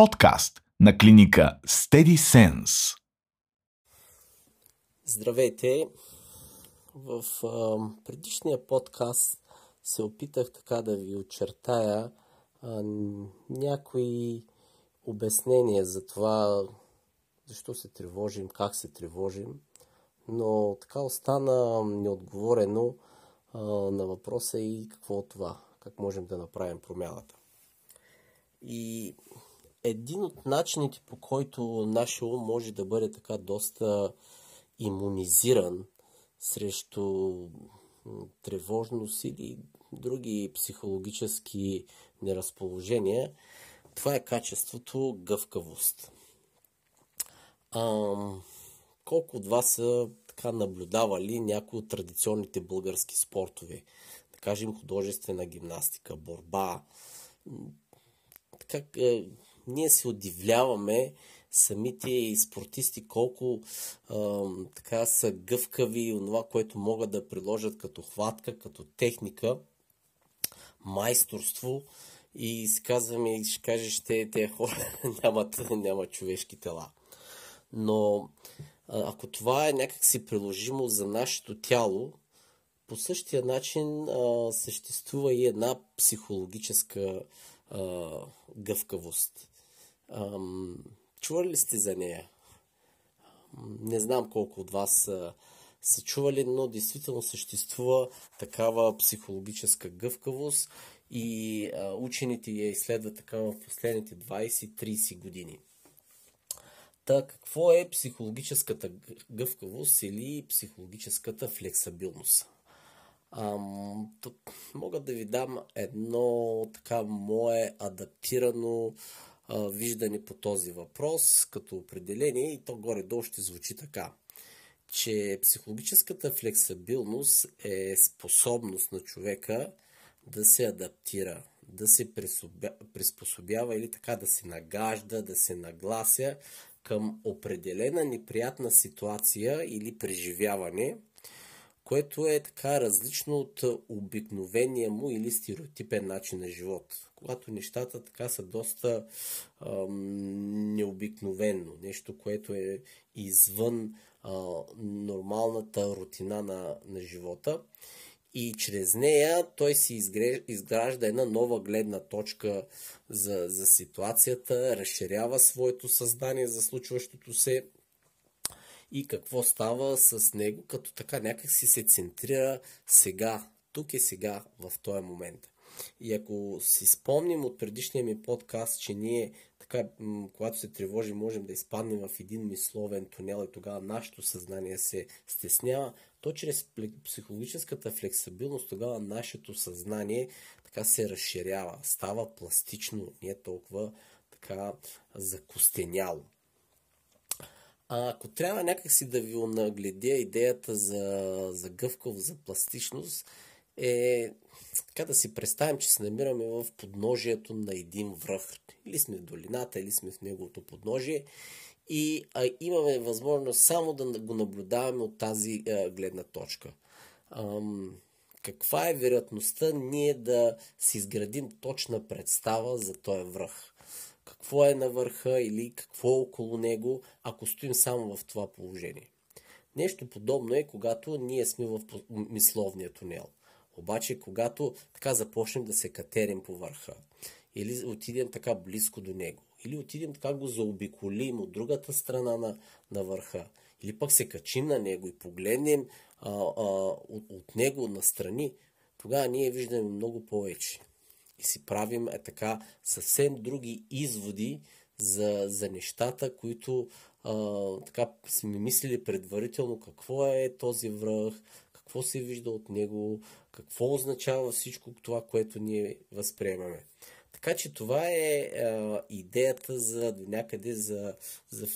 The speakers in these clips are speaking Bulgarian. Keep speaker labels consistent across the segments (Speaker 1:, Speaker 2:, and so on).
Speaker 1: Подкаст на клиника Steady Sense.
Speaker 2: Здравейте! В а, предишния подкаст се опитах така да ви очертая а, някои обяснения за това защо се тревожим, как се тревожим, но така остана неотговорено а, на въпроса и какво от това, как можем да направим промяната. И един от начините, по който нашия ум може да бъде така доста иммунизиран срещу тревожност или други психологически неразположения, това е качеството гъвкавост. А, колко от вас са така наблюдавали някои от традиционните български спортове? Да кажем художествена гимнастика, борба. Така, е, ние се удивляваме самите спортисти колко а, така са гъвкави и това, което могат да приложат като хватка, като техника, майсторство и си казваме и ще кажеш, те, те хора нямат, нямат човешки тела. Но ако това е някакси приложимо за нашето тяло, по същия начин а, съществува и една психологическа а, гъвкавост. Ам, чували ли сте за нея? Не знам колко от вас са, са чували, но действително съществува такава психологическа гъвкавост и а, учените я изследват така в последните 20-30 години. Та, какво е психологическата гъвкавост или психологическата флексабилност? Ам, тук мога да ви дам едно така мое адаптирано виждане по този въпрос като определение и то горе-долу ще звучи така че психологическата флексабилност е способност на човека да се адаптира, да се приспособява или така да се нагажда, да се наглася към определена неприятна ситуация или преживяване – което е така различно от обикновения му или стереотипен начин на живот. Когато нещата така са доста ам, необикновено, нещо, което е извън а, нормалната рутина на, на живота. И чрез нея той си изгражда една нова гледна точка за, за ситуацията, разширява своето съзнание за случващото се и какво става с него, като така някак си се центрира сега, тук е сега, в този момент. И ако си спомним от предишния ми подкаст, че ние така, когато се тревожим, можем да изпаднем в един мисловен тунел и тогава нашето съзнание се стеснява, то чрез психологическата флексибилност тогава нашето съзнание така се разширява, става пластично, не е толкова така закостеняло. А ако трябва някакси да ви нагледя идеята за, за гъвкавост, за пластичност, е така да си представим, че се намираме в подножието на един връх. Или сме в долината, или сме в неговото подножие. И а, имаме възможност само да го наблюдаваме от тази а, гледна точка. Ам, каква е вероятността ние да си изградим точна представа за този връх? Какво е на върха или какво е около него, ако стоим само в това положение. Нещо подобно е, когато ние сме в мисловния тунел. Обаче, когато така започнем да се катерим по върха, или отидем така близко до него, или отидем така го заобиколим от другата страна на, на върха, или пък се качим на него и погледнем а, а, от, от него настрани, тогава ние виждаме много повече и си правим е така съвсем други изводи за, за нещата, които а, така сме мислили предварително какво е този връх, какво се вижда от него, какво означава всичко това, което ние възприемаме. Така че това е а, идеята за някъде за, за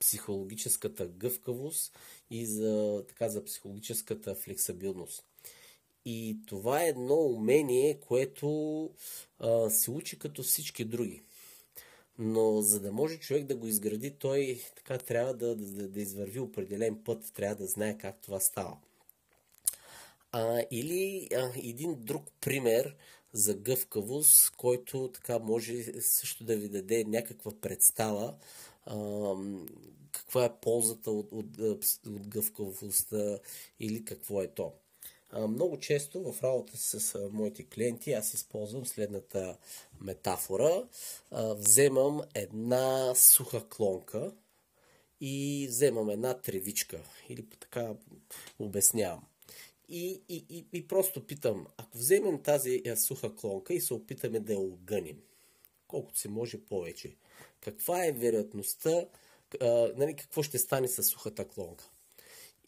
Speaker 2: психологическата гъвкавост и за, така, за психологическата флексабилност. И това е едно умение, което а, се учи като всички други. Но за да може човек да го изгради, той така трябва да, да, да извърви определен път, трябва да знае как това става. А, или а, един друг пример за гъвкавост, който така може също да ви даде някаква представа а, каква е ползата от, от, от гъвкавостта или какво е то. Много често в работа си с моите клиенти аз използвам следната метафора. Вземам една суха клонка и вземам една тревичка или така обяснявам. И, и, и, и просто питам, ако вземем тази суха клонка и се опитаме да я огъним, колкото се може повече, каква е вероятността, нали, какво ще стане с сухата клонка?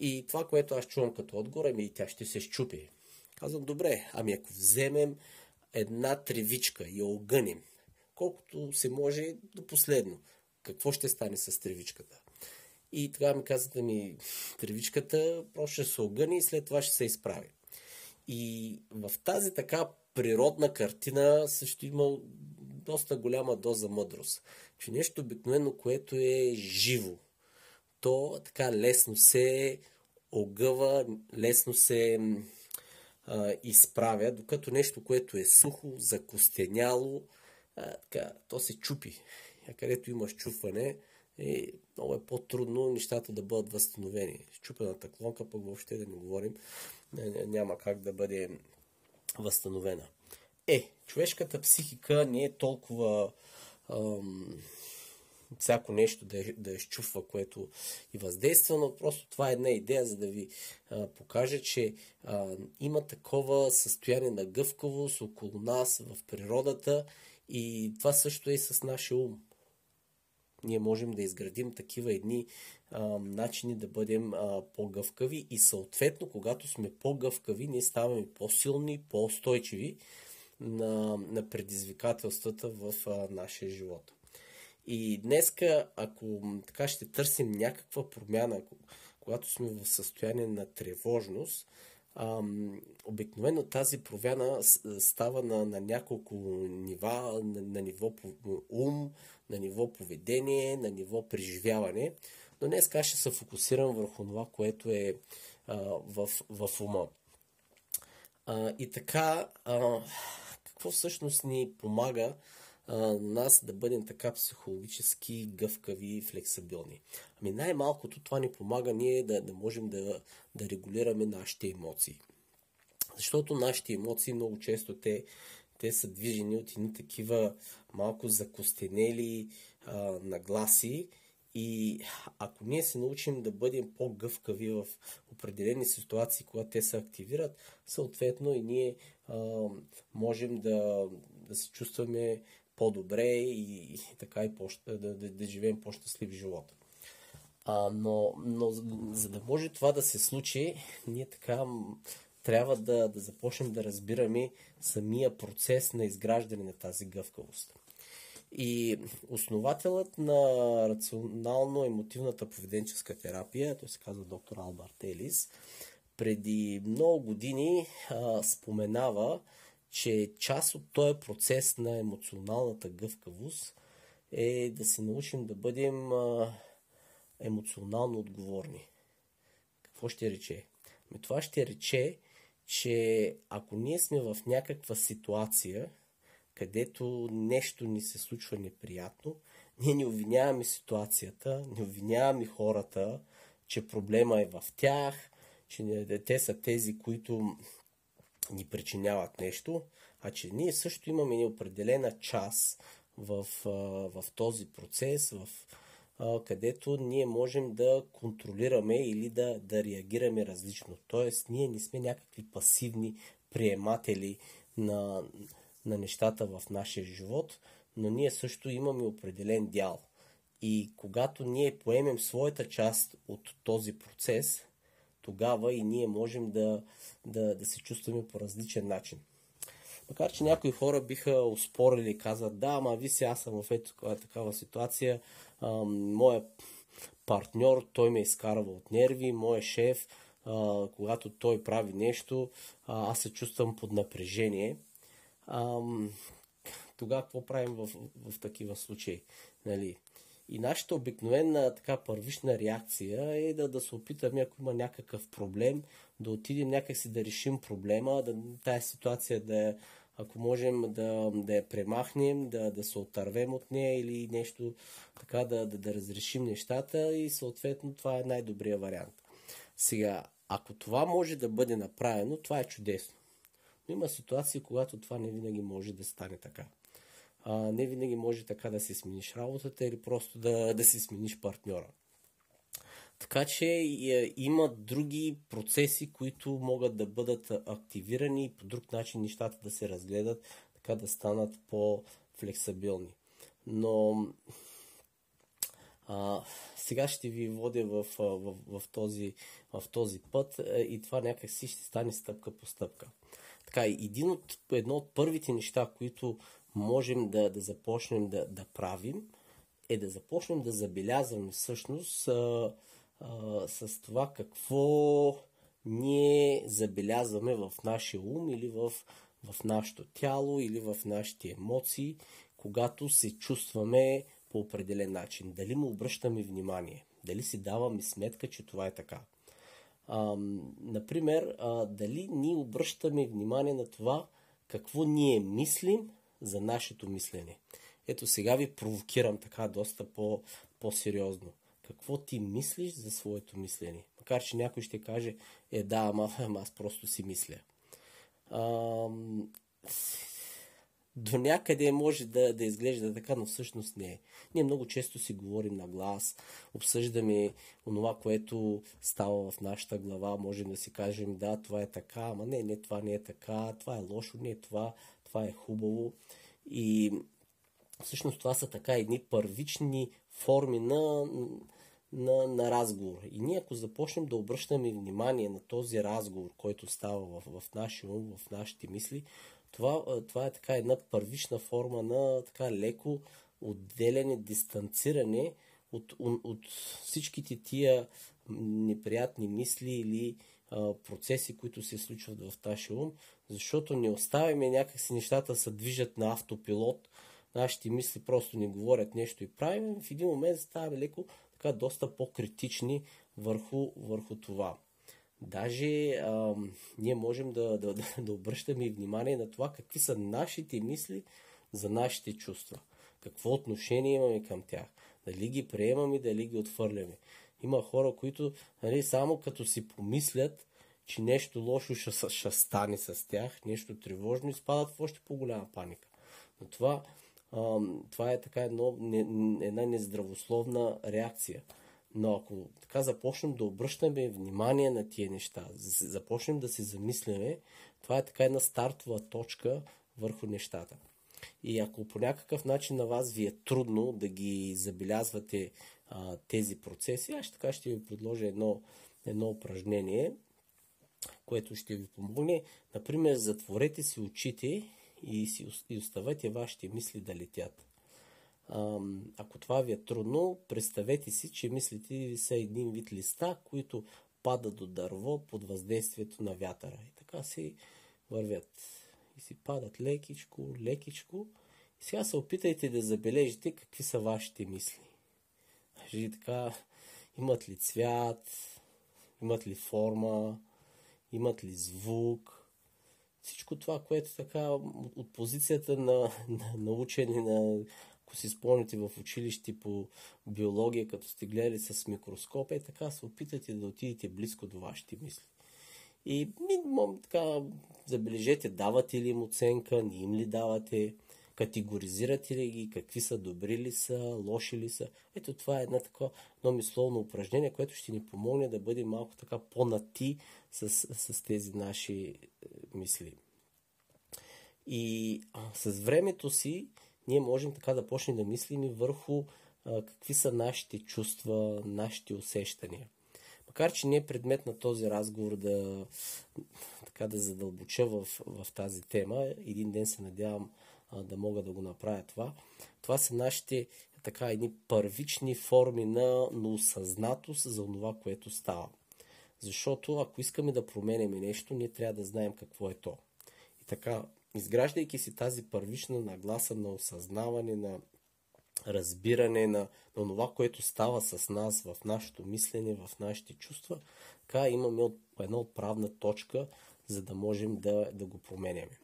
Speaker 2: И това, което аз чувам като отговор, ами тя ще се щупи. Казвам, добре, ами ако вземем една тревичка и я огънем, колкото се може до последно, какво ще стане с тревичката? И тогава ми казвате ми, тревичката просто ще се огъни и след това ще се изправи. И в тази така природна картина също има доста голяма доза мъдрост. Че нещо обикновено, което е живо, то така лесно се огъва, лесно се а, изправя, докато нещо, което е сухо, закостеняло, а, така, то се чупи. А където има щупване, е, много е по-трудно нещата да бъдат възстановени. Щупената клонка, пък въобще да не говорим, няма как да бъде възстановена. Е, човешката психика не е толкова ам, всяко нещо да, да изчупва, което и въздейства, но просто това е една идея, за да ви а, покажа, че а, има такова състояние на гъвкавост около нас в природата и това също е и с нашия ум ние можем да изградим такива едни а, начини да бъдем а, по-гъвкави и съответно, когато сме по-гъвкави, ние ставаме по-силни, по-устойчиви на, на предизвикателствата в а, нашия живот. И днеска, ако така ще търсим някаква промяна, когато сме в състояние на тревожност, обикновено тази промяна става на, на няколко нива, на, на ниво ум, на ниво поведение, на ниво преживяване. Но днес ще се фокусирам върху това, което е а, в, в ума. А, и така, а, какво всъщност ни помага нас да бъдем така психологически гъвкави и флексибилни? Ами най-малкото това ни помага ние да, да можем да, да регулираме нашите емоции. Защото нашите емоции много често те те са движени от едни такива малко закостенели а, нагласи. И ако ние се научим да бъдем по-гъвкави в определени ситуации, когато те се активират, съответно и ние а, можем да, да се чувстваме по-добре и, и така и по, да, да, да живеем по-щастлив живот. А, но, но за да може това да се случи, ние така трябва да, да започнем да разбираме самия процес на изграждане на тази гъвкавост. И основателът на рационално-емотивната поведенческа терапия, той се казва доктор Албарт Елис, преди много години а, споменава, че част от този процес на емоционалната гъвкавост е да се научим да бъдем а, емоционално отговорни. Какво ще рече? Ами това ще рече, че ако ние сме в някаква ситуация, където нещо ни се случва неприятно, ние не обвиняваме ситуацията, не обвиняваме хората, че проблема е в тях, че те са тези, които ни причиняват нещо, а че ние също имаме неопределена част в, в този процес, в където ние можем да контролираме или да, да реагираме различно. Тоест, ние не сме някакви пасивни приематели на, на нещата в нашия живот, но ние също имаме определен дял. И когато ние поемем своята част от този процес, тогава и ние можем да, да, да се чувстваме по различен начин. Макар, че някои хора биха успорили и казват, да, ама ви си, аз съм в ето такава ситуация, а, моя партньор, той ме изкарва от нерви, моя шеф, а, когато той прави нещо, а, аз се чувствам под напрежение. Тогава какво правим в, в такива случаи? Нали? И нашата обикновена така първична реакция е да, да се опитаме, ако има някакъв проблем, да отидем някакси да решим проблема, да тази ситуация да, ако можем да, да я премахнем, да, да се отървем от нея или нещо така да, да, да разрешим нещата и съответно това е най-добрият вариант. Сега, ако това може да бъде направено, това е чудесно. Но има ситуации, когато това не винаги може да стане така. А, не винаги може така да си смениш работата или просто да, да си смениш партньора. Така че е, има други процеси, които могат да бъдат активирани и по друг начин нещата да се разгледат, така да станат по-флексабилни. Но а, сега ще ви водя в, в, в, този, в този път е, и това някакси ще стане стъпка по стъпка. Така, един от, едно от първите неща, които можем да, да започнем да, да правим, е да започнем да забелязваме всъщност а, а, с това какво ние забелязваме в нашия ум или в, в нашето тяло или в нашите емоции, когато се чувстваме по определен начин. Дали му обръщаме внимание, дали си даваме сметка, че това е така. А, например, а, дали ние обръщаме внимание на това какво ние мислим за нашето мислене. Ето сега ви провокирам така доста по, по-сериозно. Какво ти мислиш за своето мислене? Макар, че някой ще каже, е да, ама, ама аз просто си мисля. А, до някъде може да, да изглежда така, но всъщност не е. Ние много често си говорим на глас, обсъждаме онова, което става в нашата глава, можем да си кажем да, това е така, ама не, не, това не е така, това е лошо, не, това, това е хубаво. И всъщност това са така едни първични форми на, на, на разговор. И ние ако започнем да обръщаме внимание на този разговор, който става в, в нашия ум, в нашите мисли, това, това е така една първична форма на така леко отделяне, дистанциране от, от, от всичките тия неприятни мисли или процеси, които се случват в нашия ум, защото не оставяме някакси нещата се движат на автопилот, нашите мисли просто ни говорят нещо и правим, в един момент ставаме леко така доста по-критични върху, върху това. Даже а, ние можем да, да, да обръщаме внимание на това какви са нашите мисли за нашите чувства. Какво отношение имаме към тях. Дали ги приемаме, дали ги отвърляме. Има хора, които нали, само като си помислят, че нещо лошо ще, ще стане с тях, нещо тревожно, изпадат в още по-голяма паника. Но това, а, това е така едно, не, една нездравословна реакция. Но ако така започнем да обръщаме внимание на тия неща, започнем да се замисляме, това е така една стартова точка върху нещата. И ако по някакъв начин на вас ви е трудно да ги забелязвате а, тези процеси, аз така ще ви предложа едно, едно упражнение, което ще ви помогне. Например, затворете си очите и, си, и оставете вашите мисли да летят. Ако това ви е трудно, представете си, че мислите са един вид листа, които падат до дърво под въздействието на вятъра. И така си вървят. И си падат лекичко, лекичко. И сега се опитайте да забележите какви са вашите мисли. Кажи така, имат ли цвят, имат ли форма, имат ли звук. Всичко това, което така от позицията на, на, на учене на ако си спомните в училище по биология, като сте гледали с микроскоп, е така се опитате да отидете близко до вашите мисли. И така, забележете, давате ли им оценка, не им ли давате, категоризирате ли ги, какви са, добри ли са, лоши ли са. Ето това е едно такова едно упражнение, което ще ни помогне да бъдем малко така по-нати с, с тези наши е, мисли. И а, с времето си ние можем така да почнем да мислим и върху а, какви са нашите чувства, нашите усещания. Макар, че не е предмет на този разговор да, така да задълбоча в, в тази тема, един ден се надявам а, да мога да го направя това. Това са нашите така едни първични форми на, на осъзнатост за това, което става. Защото ако искаме да променяме нещо, ние трябва да знаем какво е то. И така, изграждайки си тази първична нагласа на осъзнаване, на разбиране на, на това, което става с нас в нашето мислене, в нашите чувства, така имаме от, една отправна точка, за да можем да, да го променяме.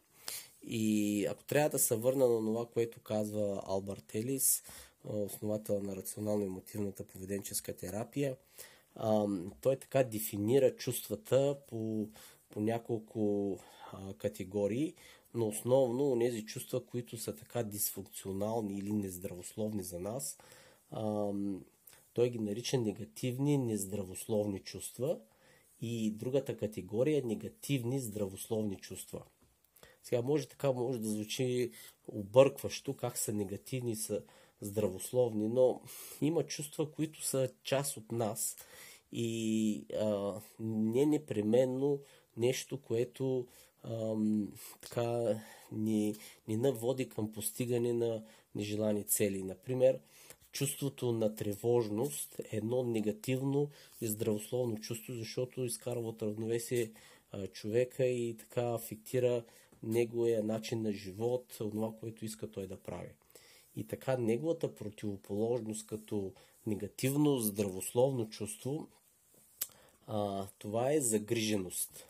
Speaker 2: И ако трябва да се върна на това, което казва Албърт Елис, основател на рационално-емотивната поведенческа терапия, той така дефинира чувствата по, по няколко категории, но основно тези чувства, които са така дисфункционални или нездравословни за нас, той ги нарича негативни нездравословни чувства и другата категория е негативни здравословни чувства. Сега може така, може да звучи объркващо, как са негативни, са здравословни, но има чувства, които са част от нас и а, не непременно нещо, което а, така ни, ни наводи към постигане на нежелани цели. Например, чувството на тревожност е едно негативно и здравословно чувство, защото изкарва от равновесие човека и така афектира неговия начин на живот, това, което иска той да прави. И така неговата противоположност като негативно здравословно чувство, а, това е загриженост.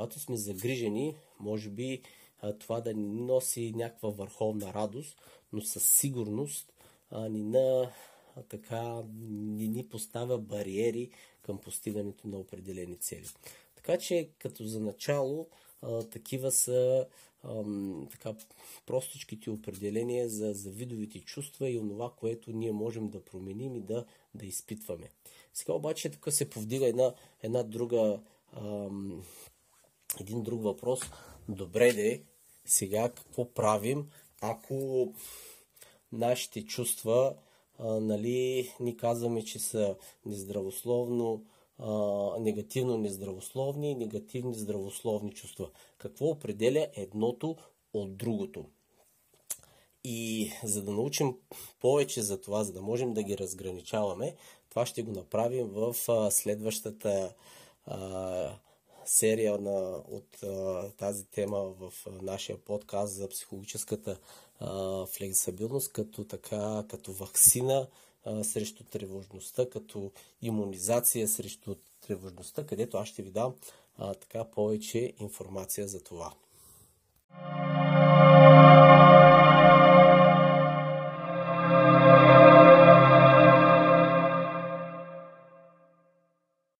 Speaker 2: Когато сме загрижени, може би това да ни носи някаква върховна радост, но със сигурност а, ни, на, а, така, ни, ни поставя бариери към постигането на определени цели. Така че, като за начало, а, такива са а, така, простичките определения за, за видовите чувства и онова, което ние можем да променим и да, да изпитваме. Сега обаче тук се повдига една, една друга, един друг въпрос. Добре де, сега какво правим, ако нашите чувства а, нали, ни казваме, че са нездравословно, а, негативно нездравословни и негативни здравословни чувства. Какво определя едното от другото? И за да научим повече за това, за да можем да ги разграничаваме, това ще го направим в а, следващата а, серия на, от а, тази тема в а, нашия подкаст за психологическата а, флексибилност, като така, като вакцина а, срещу тревожността, като иммунизация срещу тревожността, където аз ще ви дам а, така повече информация за това.